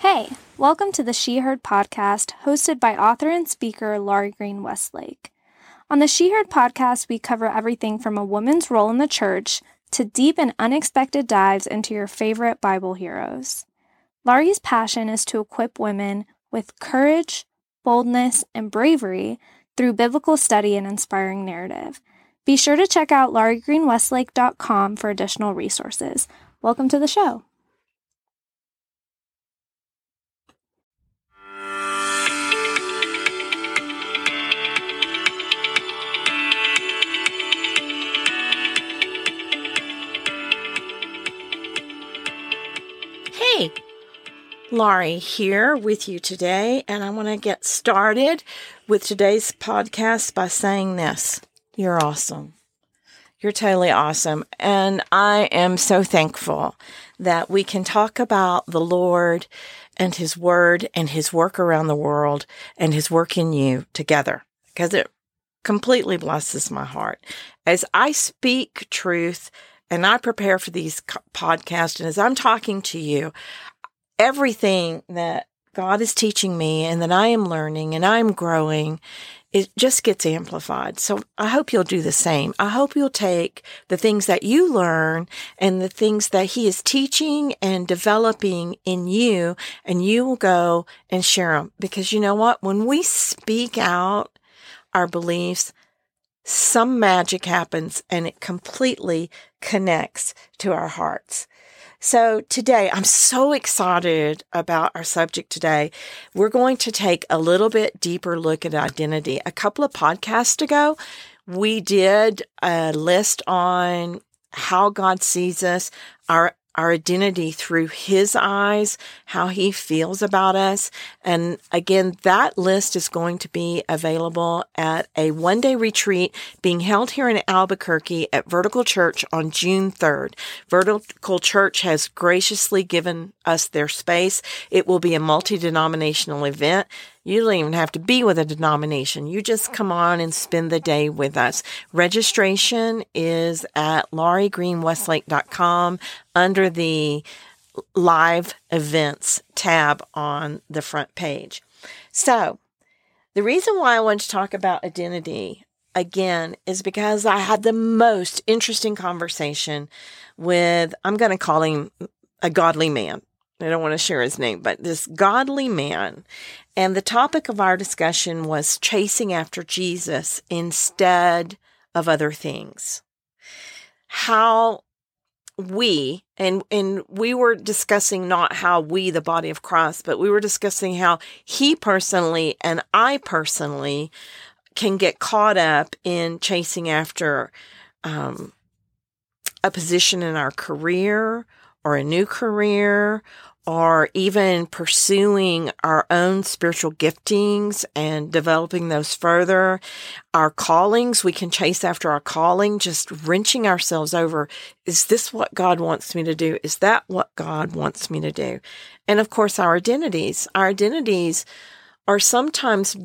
Hey, welcome to the She Heard podcast, hosted by author and speaker Laurie Green Westlake. On the She Heard podcast, we cover everything from a woman's role in the church to deep and unexpected dives into your favorite Bible heroes. Laurie's passion is to equip women with courage, boldness, and bravery through biblical study and inspiring narrative. Be sure to check out lauriegreenwestlake.com for additional resources. Welcome to the show. Laurie here with you today, and I want to get started with today's podcast by saying this You're awesome. You're totally awesome. And I am so thankful that we can talk about the Lord and His Word and His work around the world and His work in you together because it completely blesses my heart. As I speak truth and I prepare for these podcasts, and as I'm talking to you, everything that God is teaching me and that I am learning and I'm growing, it just gets amplified. So I hope you'll do the same. I hope you'll take the things that you learn and the things that He is teaching and developing in you, and you will go and share them. Because you know what? When we speak out our beliefs, some magic happens and it completely connects to our hearts. So today I'm so excited about our subject today. We're going to take a little bit deeper look at identity. A couple of podcasts ago, we did a list on how God sees us, our our identity through his eyes, how he feels about us. And again, that list is going to be available at a one day retreat being held here in Albuquerque at Vertical Church on June 3rd. Vertical Church has graciously given us their space. It will be a multi denominational event. You don't even have to be with a denomination. You just come on and spend the day with us. Registration is at lauriegreenwestlake.com under the live events tab on the front page. So, the reason why I want to talk about identity again is because I had the most interesting conversation with, I'm going to call him a godly man. I don't want to share his name, but this godly man. And the topic of our discussion was chasing after Jesus instead of other things. How we and and we were discussing not how we the body of Christ but we were discussing how he personally and I personally can get caught up in chasing after um, a position in our career or a new career or even pursuing our own spiritual giftings and developing those further. Our callings, we can chase after our calling, just wrenching ourselves over. Is this what God wants me to do? Is that what God wants me to do? And of course, our identities, our identities are sometimes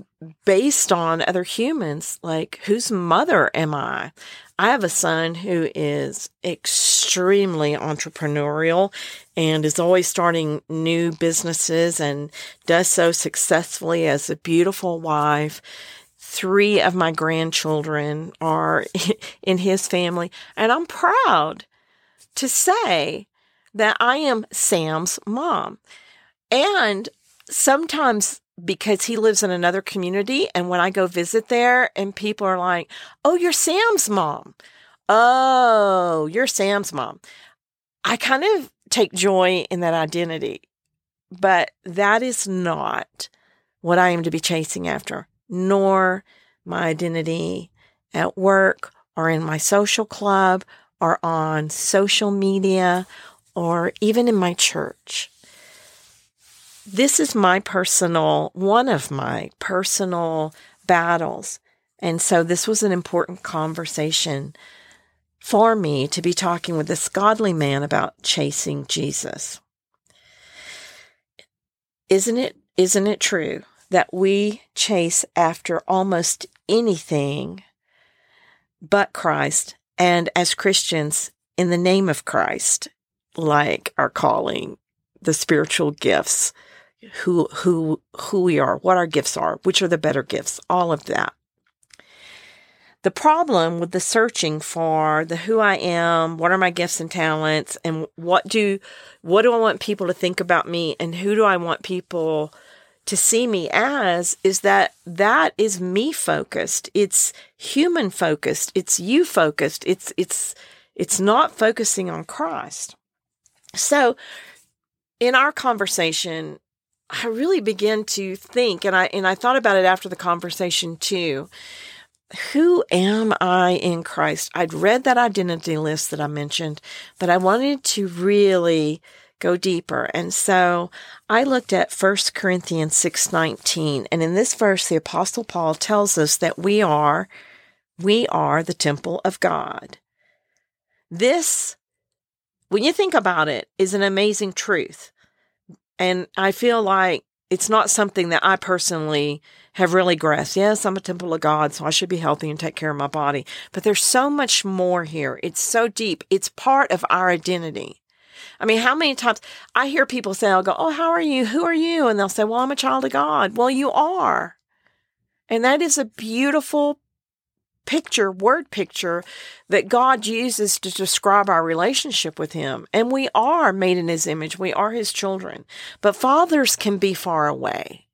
based on other humans, like whose mother am I? I have a son who is extremely entrepreneurial and is always starting new businesses and does so successfully as a beautiful wife. Three of my grandchildren are in his family, and I'm proud to say that I am Sam's mom. And sometimes because he lives in another community. And when I go visit there and people are like, Oh, you're Sam's mom. Oh, you're Sam's mom. I kind of take joy in that identity, but that is not what I am to be chasing after, nor my identity at work or in my social club or on social media or even in my church this is my personal, one of my personal battles. And so this was an important conversation for me to be talking with this godly man about chasing Jesus. Isn't it, isn't it true that we chase after almost anything but Christ and as Christians in the name of Christ, like our calling, the spiritual gifts, who who who we are, what our gifts are, which are the better gifts, all of that. The problem with the searching for the who I am, what are my gifts and talents, and what do what do I want people to think about me, and who do I want people to see me as is that that is me focused. It's human focused. It's you focused. It's it's it's not focusing on Christ. So in our conversation, I really began to think and I and I thought about it after the conversation too who am I in Christ? I'd read that identity list that I mentioned, but I wanted to really go deeper. And so I looked at 1 Corinthians 6:19, and in this verse the apostle Paul tells us that we are we are the temple of God. This when you think about it is an amazing truth. And I feel like it's not something that I personally have really grasped. Yes, I'm a temple of God, so I should be healthy and take care of my body. But there's so much more here. It's so deep. It's part of our identity. I mean, how many times I hear people say, I'll go, Oh, how are you? Who are you? And they'll say, Well, I'm a child of God. Well, you are. And that is a beautiful picture, word picture that God uses to describe our relationship with Him. And we are made in His image. We are His children. But fathers can be far away.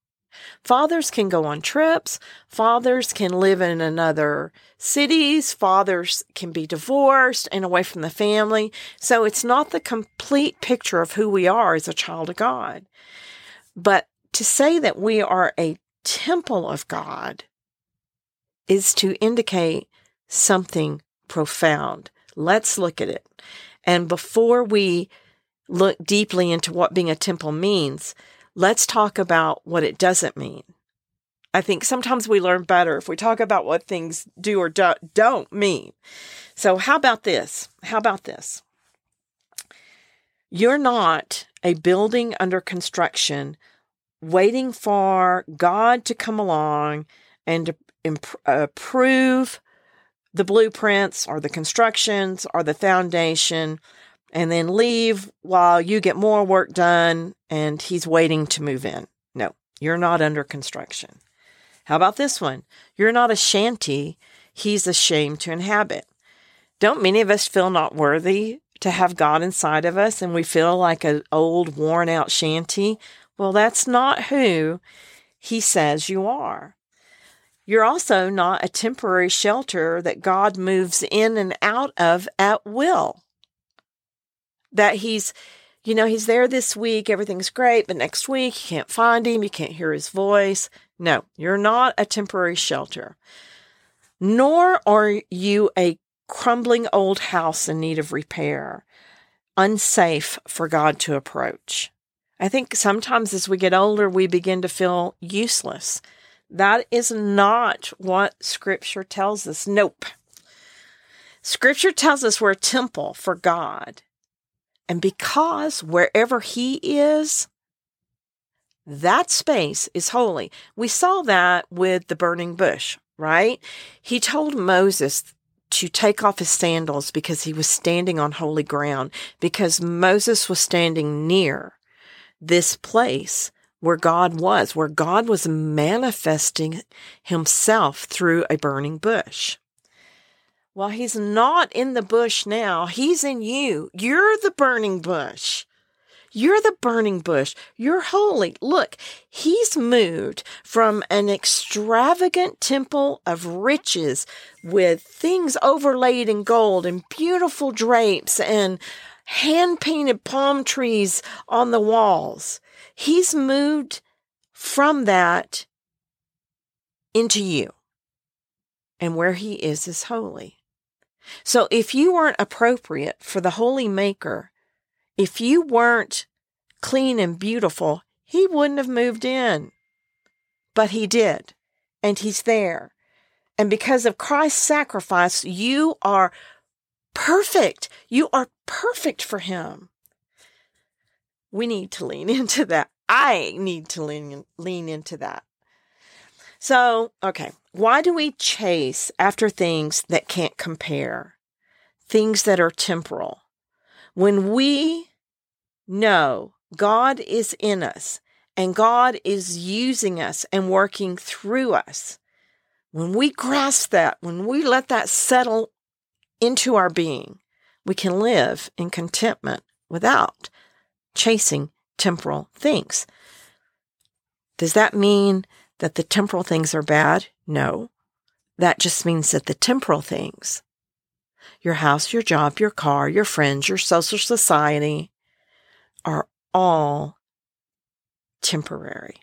Fathers can go on trips. Fathers can live in another cities. Fathers can be divorced and away from the family. So it's not the complete picture of who we are as a child of God. But to say that we are a temple of God is to indicate something profound. Let's look at it. And before we look deeply into what being a temple means, let's talk about what it doesn't mean. I think sometimes we learn better if we talk about what things do or do, don't mean. So, how about this? How about this? You're not a building under construction waiting for God to come along and to imp- approve the blueprints or the constructions or the foundation and then leave while you get more work done and he's waiting to move in. No, you're not under construction. How about this one? You're not a shanty he's ashamed to inhabit. Don't many of us feel not worthy to have God inside of us and we feel like an old, worn out shanty? Well, that's not who he says you are. You're also not a temporary shelter that God moves in and out of at will that he's, you know, he's there this week, everything's great, but next week you can't find him, you can't hear his voice. No, you're not a temporary shelter. Nor are you a crumbling old house in need of repair, unsafe for God to approach. I think sometimes as we get older, we begin to feel useless. That is not what Scripture tells us. Nope. Scripture tells us we're a temple for God. And because wherever He is, that space is holy. We saw that with the burning bush, right? He told Moses to take off his sandals because he was standing on holy ground, because Moses was standing near this place where God was, where God was manifesting himself through a burning bush. Well, he's not in the bush now. He's in you. You're the burning bush. You're the burning bush. You're holy. Look, he's moved from an extravagant temple of riches with things overlaid in gold and beautiful drapes and hand painted palm trees on the walls. He's moved from that into you. And where he is is holy. So if you weren't appropriate for the holy maker, if you weren't clean and beautiful, he wouldn't have moved in. But he did, and he's there. And because of Christ's sacrifice, you are perfect. You are perfect for him. We need to lean into that. I need to lean, lean into that. So, okay, why do we chase after things that can't compare? Things that are temporal. When we know God is in us and God is using us and working through us. When we grasp that, when we let that settle into our being, we can live in contentment without chasing temporal things. Does that mean that the temporal things are bad? No. That just means that the temporal things, your house, your job, your car, your friends, your social society, are all temporary.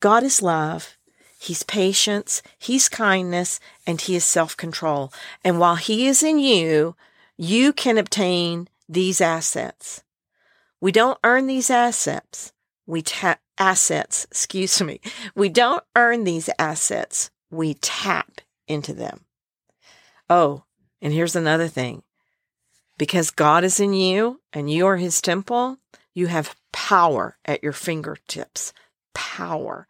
God is love. He's patience, He's kindness, and He is self control. And while He is in you, you can obtain these assets. We don't earn these assets. We tap assets, excuse me. We don't earn these assets. We tap into them. Oh, and here's another thing. Because God is in you and you are his temple, you have power at your fingertips. Power.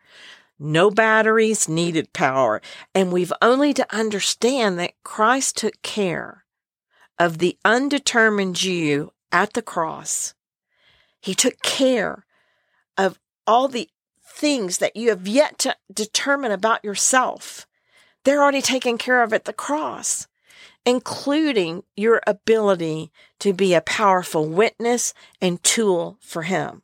No batteries needed power. And we've only to understand that Christ took care of the undetermined you at the cross. He took care of all the things that you have yet to determine about yourself. They're already taken care of at the cross, including your ability to be a powerful witness and tool for Him.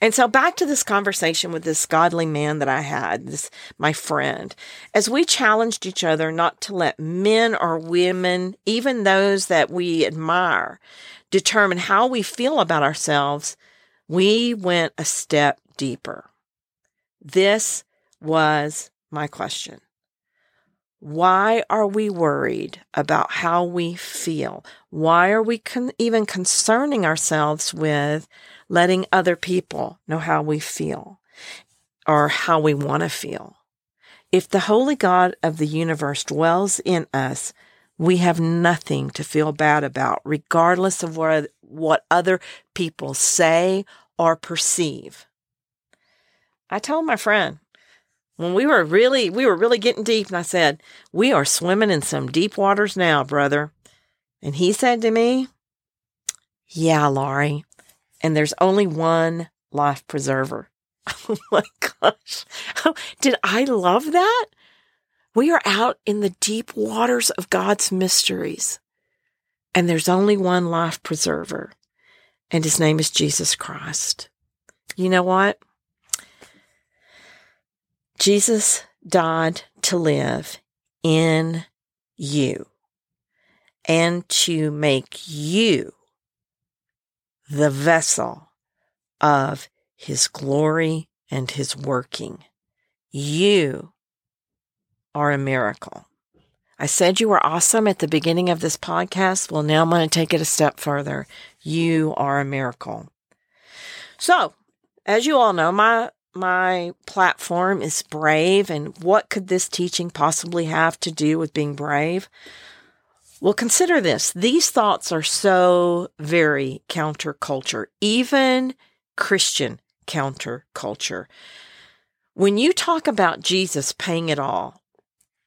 And so back to this conversation with this godly man that I had, this my friend, as we challenged each other not to let men or women, even those that we admire, determine how we feel about ourselves, we went a step deeper. This was my question. Why are we worried about how we feel? Why are we con- even concerning ourselves with letting other people know how we feel or how we want to feel. If the holy God of the universe dwells in us, we have nothing to feel bad about, regardless of what, what other people say or perceive. I told my friend when we were really we were really getting deep and I said, "We are swimming in some deep waters now, brother." And he said to me, "Yeah, Laurie, and there's only one life preserver. Oh my gosh. Oh, did I love that? We are out in the deep waters of God's mysteries, and there's only one life preserver, and his name is Jesus Christ. You know what? Jesus died to live in you and to make you the vessel of his glory and his working. You are a miracle. I said you were awesome at the beginning of this podcast. Well, now I'm going to take it a step further. You are a miracle. So, as you all know, my my platform is brave and what could this teaching possibly have to do with being brave? Well, consider this. These thoughts are so very counterculture, even Christian counterculture. When you talk about Jesus paying it all,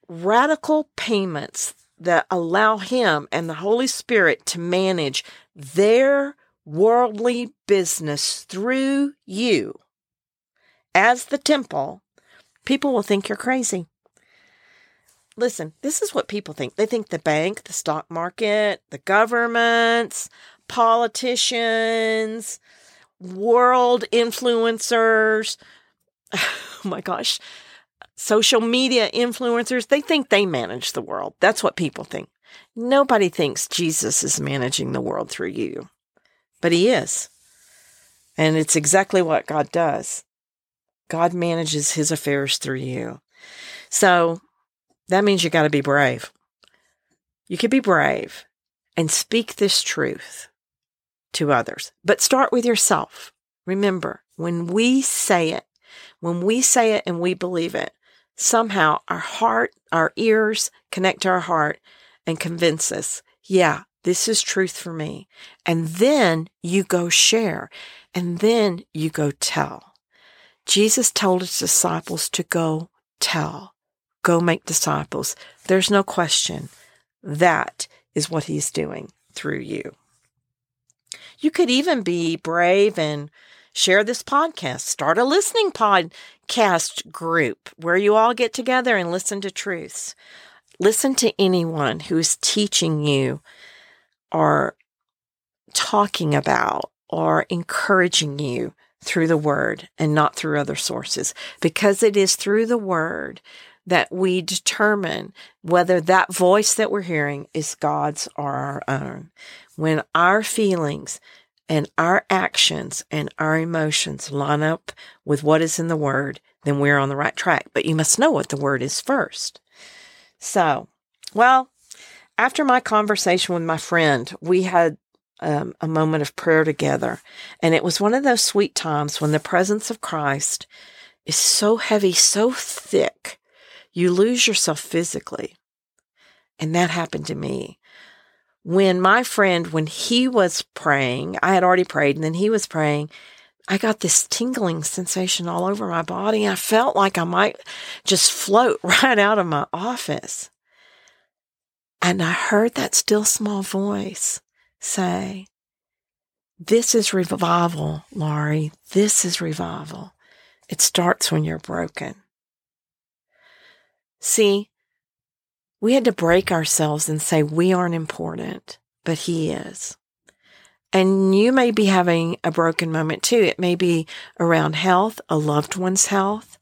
radical payments that allow Him and the Holy Spirit to manage their worldly business through you as the temple, people will think you're crazy listen, this is what people think. They think the bank, the stock market, the governments, politicians, world influencers, oh my gosh, social media influencers, they think they manage the world. That's what people think. Nobody thinks Jesus is managing the world through you, but he is. And it's exactly what God does. God manages his affairs through you. So that means you got to be brave. You can be brave and speak this truth to others, but start with yourself. Remember, when we say it, when we say it and we believe it, somehow our heart, our ears connect to our heart and convince us, yeah, this is truth for me. And then you go share and then you go tell. Jesus told his disciples to go tell. Go make disciples. There's no question that is what he's doing through you. You could even be brave and share this podcast. Start a listening podcast group where you all get together and listen to truths. Listen to anyone who is teaching you or talking about or encouraging you through the word and not through other sources because it is through the word that we determine whether that voice that we're hearing is God's or our own. When our feelings and our actions and our emotions line up with what is in the word, then we're on the right track. But you must know what the word is first. So, well, after my conversation with my friend, we had um, a moment of prayer together. And it was one of those sweet times when the presence of Christ is so heavy, so thick, you lose yourself physically. And that happened to me. When my friend, when he was praying, I had already prayed, and then he was praying, I got this tingling sensation all over my body. I felt like I might just float right out of my office. And I heard that still small voice say, This is revival, Laurie. This is revival. It starts when you're broken. See, we had to break ourselves and say we aren't important, but He is. And you may be having a broken moment too. It may be around health, a loved one's health,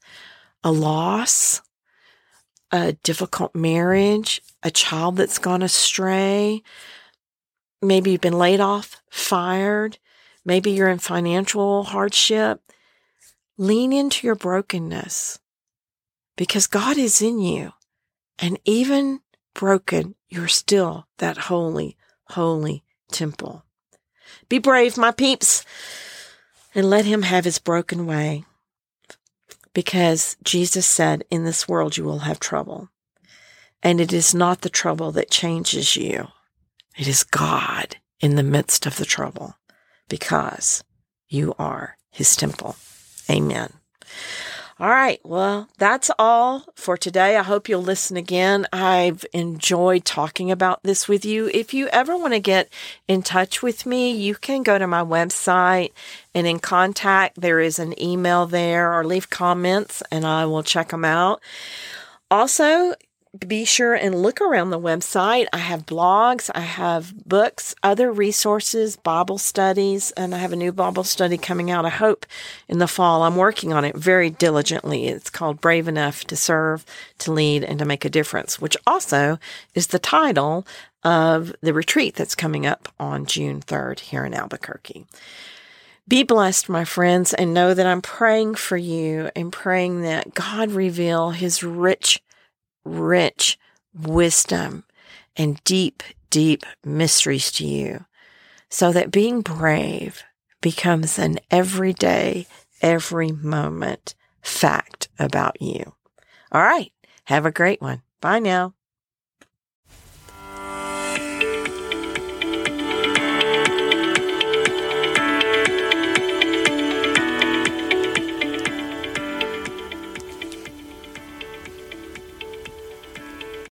a loss, a difficult marriage, a child that's gone astray. Maybe you've been laid off, fired. Maybe you're in financial hardship. Lean into your brokenness because God is in you. And even broken, you're still that holy, holy temple. Be brave, my peeps, and let him have his broken way. Because Jesus said, in this world you will have trouble. And it is not the trouble that changes you. It is God in the midst of the trouble because you are his temple. Amen. All right. Well, that's all for today. I hope you'll listen again. I've enjoyed talking about this with you. If you ever want to get in touch with me, you can go to my website and in contact, there is an email there or leave comments and I will check them out. Also, be sure and look around the website. I have blogs, I have books, other resources, Bible studies, and I have a new Bible study coming out, I hope, in the fall. I'm working on it very diligently. It's called Brave Enough to Serve, to Lead, and to Make a Difference, which also is the title of the retreat that's coming up on June 3rd here in Albuquerque. Be blessed, my friends, and know that I'm praying for you and praying that God reveal his rich rich wisdom and deep, deep mysteries to you so that being brave becomes an everyday, every moment fact about you. All right. Have a great one. Bye now.